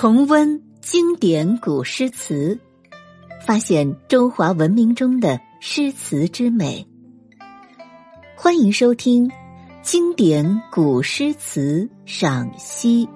重温经典古诗词，发现中华文明中的诗词之美。欢迎收听《经典古诗词赏析》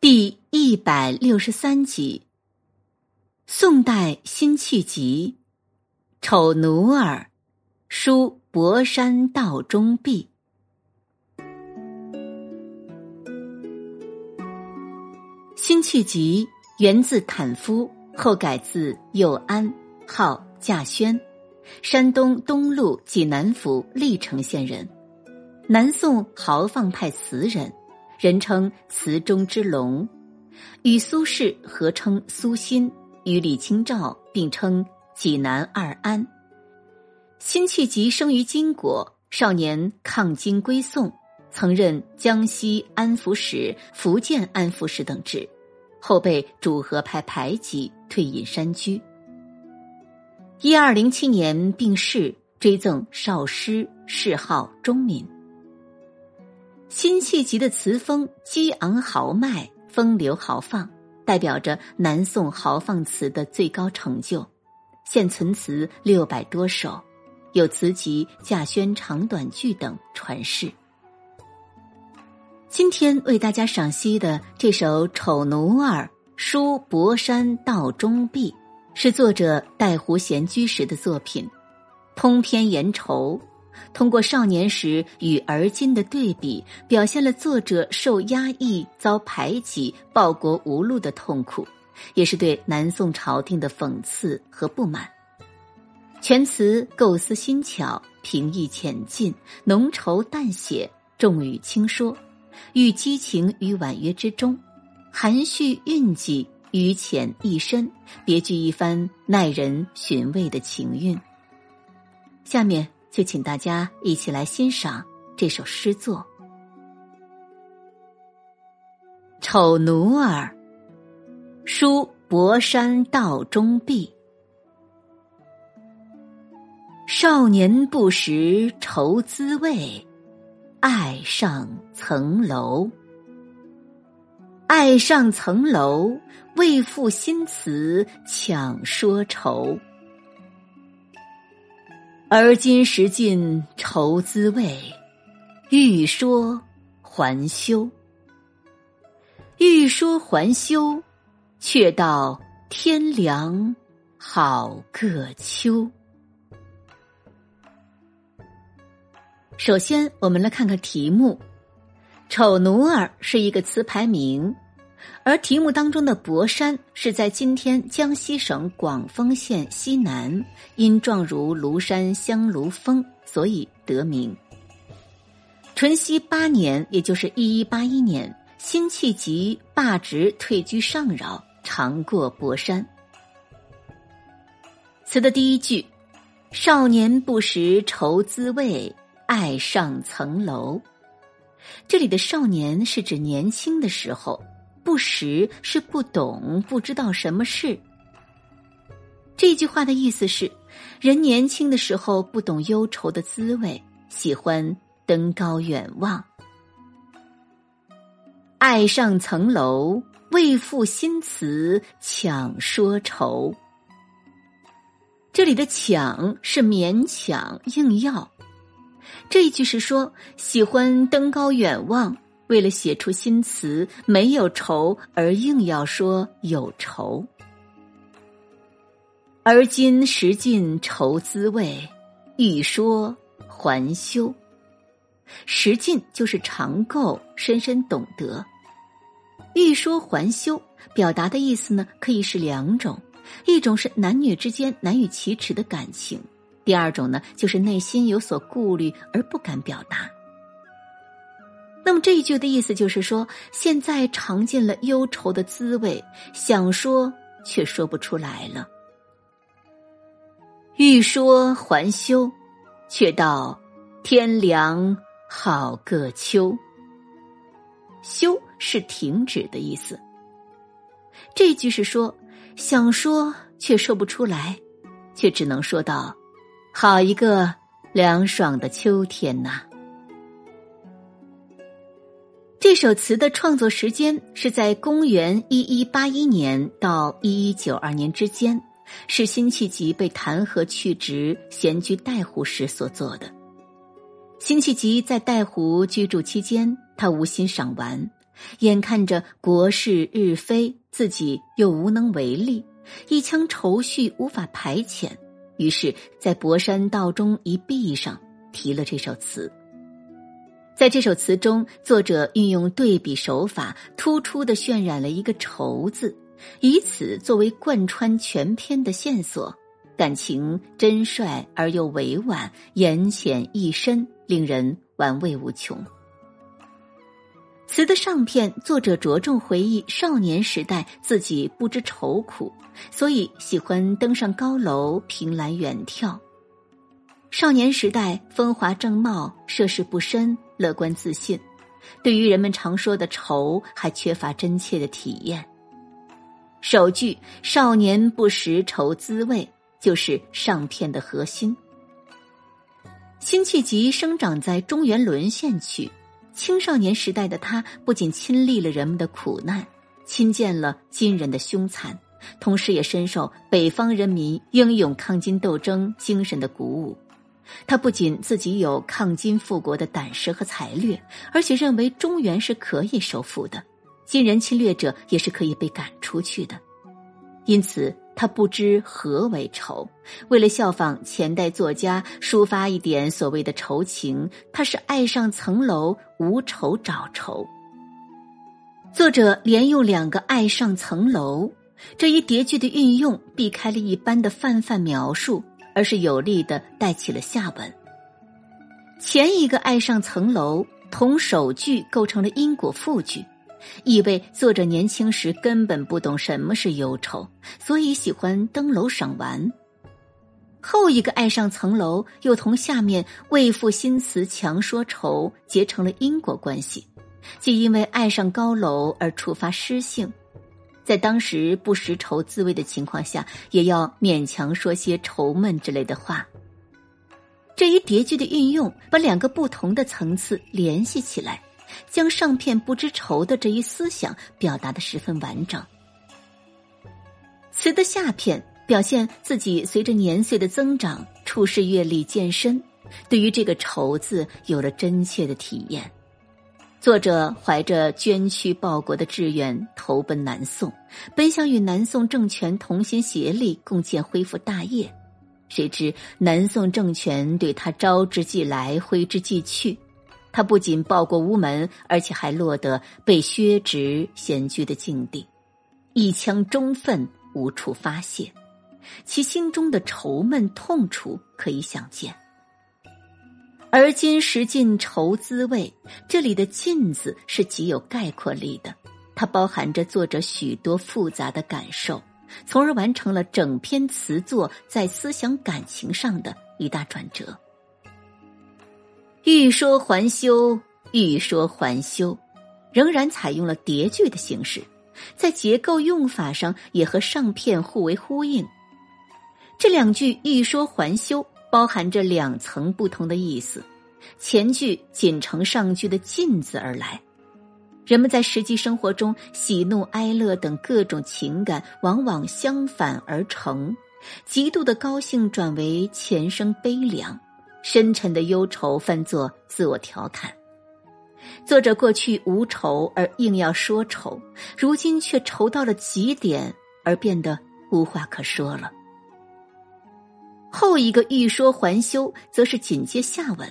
第一百六十三集。宋代辛弃疾《丑奴儿》。书博山道中壁。辛弃疾源自坦夫，后改字幼安，号稼轩，山东东路济南府历城县人，南宋豪放派词人，人称词中之龙，与苏轼合称苏辛，与李清照并称济南二安。辛弃疾生于金国，少年抗金归宋，曾任江西安抚使、福建安抚使等职，后被主和派排挤，退隐山居。一二零七年病逝，追赠少师，谥号忠敏。辛弃疾的词风激昂豪迈，风流豪放，代表着南宋豪放词的最高成就，现存词六百多首。有词集《稼轩长短句》等传世。今天为大家赏析的这首《丑奴儿·书博山道中壁》，是作者戴湖闲居时的作品，通篇言愁，通过少年时与而今的对比，表现了作者受压抑、遭排挤、报国无路的痛苦，也是对南宋朝廷的讽刺和不满。全词构思新巧，平易浅近，浓稠淡写，重语轻说，寓激情于婉约之中，含蓄蕴藉，于浅意深，别具一番耐人寻味的情韵。下面就请大家一起来欣赏这首诗作《丑奴儿》，书博山道中壁。少年不识愁滋味，爱上层楼。爱上层楼，为赋新词强说愁。而今识尽愁滋味，欲说还休。欲说还休，却道天凉好个秋。首先，我们来看看题目，《丑奴儿》是一个词牌名，而题目当中的博山是在今天江西省广丰县西南，因状如庐山香炉峰，所以得名。淳熙八年，也就是一一八一年，辛弃疾罢职退居上饶，常过博山。词的第一句：“少年不识愁滋味。”爱上层楼，这里的少年是指年轻的时候，不识是不懂，不知道什么事。这句话的意思是，人年轻的时候不懂忧愁的滋味，喜欢登高远望。爱上层楼，为赋新词强说愁。这里的强是勉强硬要。这一句是说喜欢登高远望，为了写出新词没有愁而硬要说有愁。而今识尽愁滋味，欲说还休。识尽就是尝够，深深懂得。欲说还休，表达的意思呢，可以是两种：一种是男女之间难以启齿的感情。第二种呢，就是内心有所顾虑而不敢表达。那么这一句的意思就是说，现在尝尽了忧愁的滋味，想说却说不出来了。欲说还休，却道天凉好个秋。休是停止的意思。这句是说想说却说不出来，却只能说到。好一个凉爽的秋天呐。这首词的创作时间是在公元一一八一年到一一九二年之间，是辛弃疾被弹劾去职、闲居带湖时所作的。辛弃疾在带湖居住期间，他无心赏玩，眼看着国事日非，自己又无能为力，一腔愁绪无法排遣，于是，在博山道中一壁上题了这首词。在这首词中，作者运用对比手法，突出的渲染了一个“愁”字，以此作为贯穿全篇的线索。感情真率而又委婉，言浅意深，令人玩味无穷。词的上片，作者着重回忆少年时代自己不知愁苦，所以喜欢登上高楼，凭栏远眺。少年时代风华正茂，涉世不深，乐观自信。对于人们常说的愁，还缺乏真切的体验。首句“少年不识愁滋味”就是上片的核心。辛弃疾生长在中原沦陷区，青少年时代的他不仅亲历了人们的苦难，亲见了金人的凶残，同时也深受北方人民英勇抗金斗争精神的鼓舞。他不仅自己有抗金复国的胆识和才略，而且认为中原是可以收复的，金人侵略者也是可以被赶出去的。因此，他不知何为愁。为了效仿前代作家，抒发一点所谓的愁情，他是爱上层楼，无愁找愁。作者连用两个“爱上层楼”这一叠句的运用，避开了一般的泛泛描述。而是有力的带起了下文。前一个爱上层楼同首句构成了因果复句，意味作者年轻时根本不懂什么是忧愁，所以喜欢登楼赏玩。后一个爱上层楼又同下面为赋新词强说愁结成了因果关系，即因为爱上高楼而触发诗性。在当时不识愁滋味的情况下，也要勉强说些愁闷之类的话。这一叠句的运用，把两个不同的层次联系起来，将上片不知愁的这一思想表达的十分完整。词的下片表现自己随着年岁的增长，处事阅历渐深，对于这个愁字有了真切的体验。作者怀着捐躯报国的志愿投奔南宋，本想与南宋政权同心协力，共建恢复大业。谁知南宋政权对他招之即来，挥之即去。他不仅报国无门，而且还落得被削职闲居的境地，一腔忠愤无处发泄，其心中的愁闷痛楚可以想见。而今识尽愁滋味，这里的“尽”字是极有概括力的，它包含着作者许多复杂的感受，从而完成了整篇词作在思想感情上的一大转折。欲说还休，欲说还休，仍然采用了叠句的形式，在结构用法上也和上片互为呼应。这两句“欲说还休”。包含着两层不同的意思，前句仅承上句的“尽”字而来。人们在实际生活中，喜怒哀乐等各种情感往往相反而成，极度的高兴转为前生悲凉，深沉的忧愁翻作自我调侃。作者过去无愁而硬要说愁，如今却愁到了极点而变得无话可说了。后一个欲说还休，则是紧接下文，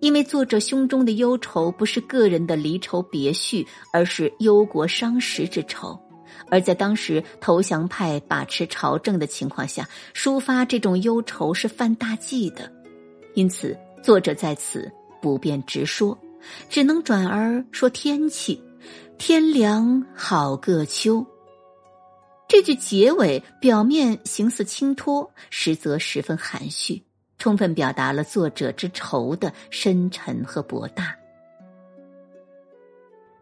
因为作者胸中的忧愁不是个人的离愁别绪，而是忧国伤时之愁。而在当时投降派把持朝政的情况下，抒发这种忧愁是犯大忌的，因此作者在此不便直说，只能转而说天气：天凉好个秋。这句结尾表面形似轻托，实则十分含蓄，充分表达了作者之愁的深沉和博大。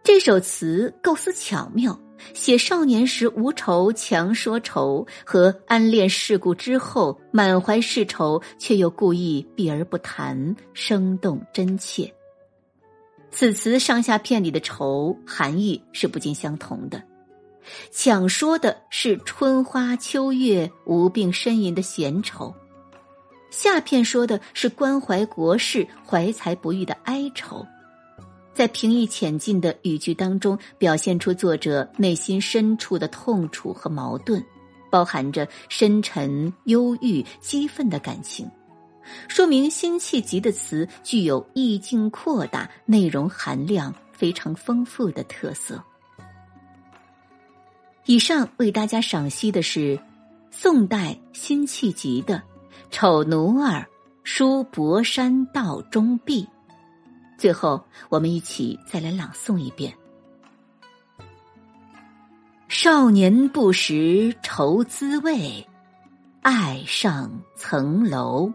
这首词构思巧妙，写少年时无愁强说愁，和暗恋世故之后满怀世愁却又故意避而不谈，生动真切。此词上下片里的愁含义是不尽相同的。讲说的是春花秋月无病呻吟的闲愁，下片说的是关怀国事怀才不遇的哀愁。在平易浅近的语句当中，表现出作者内心深处的痛楚和矛盾，包含着深沉、忧郁、激愤的感情，说明辛弃疾的词具有意境扩大、内容含量非常丰富的特色。以上为大家赏析的是宋代辛弃疾的《丑奴儿·书博山道中壁》。最后，我们一起再来朗诵一遍：“少年不识愁滋味，爱上层楼。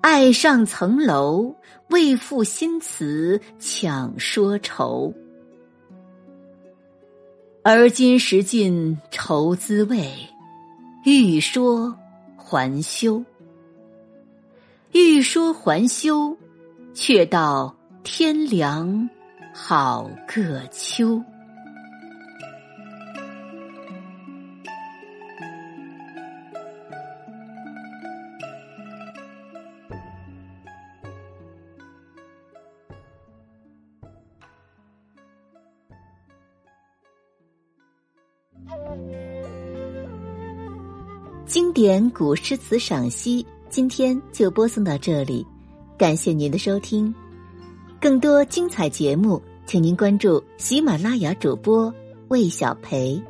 爱上层楼，为赋新词强说愁。而今识尽愁滋味，欲说还休。欲说还休。”却道天凉好个秋。经典古诗词赏析，今天就播送到这里。感谢您的收听，更多精彩节目，请您关注喜马拉雅主播魏小培。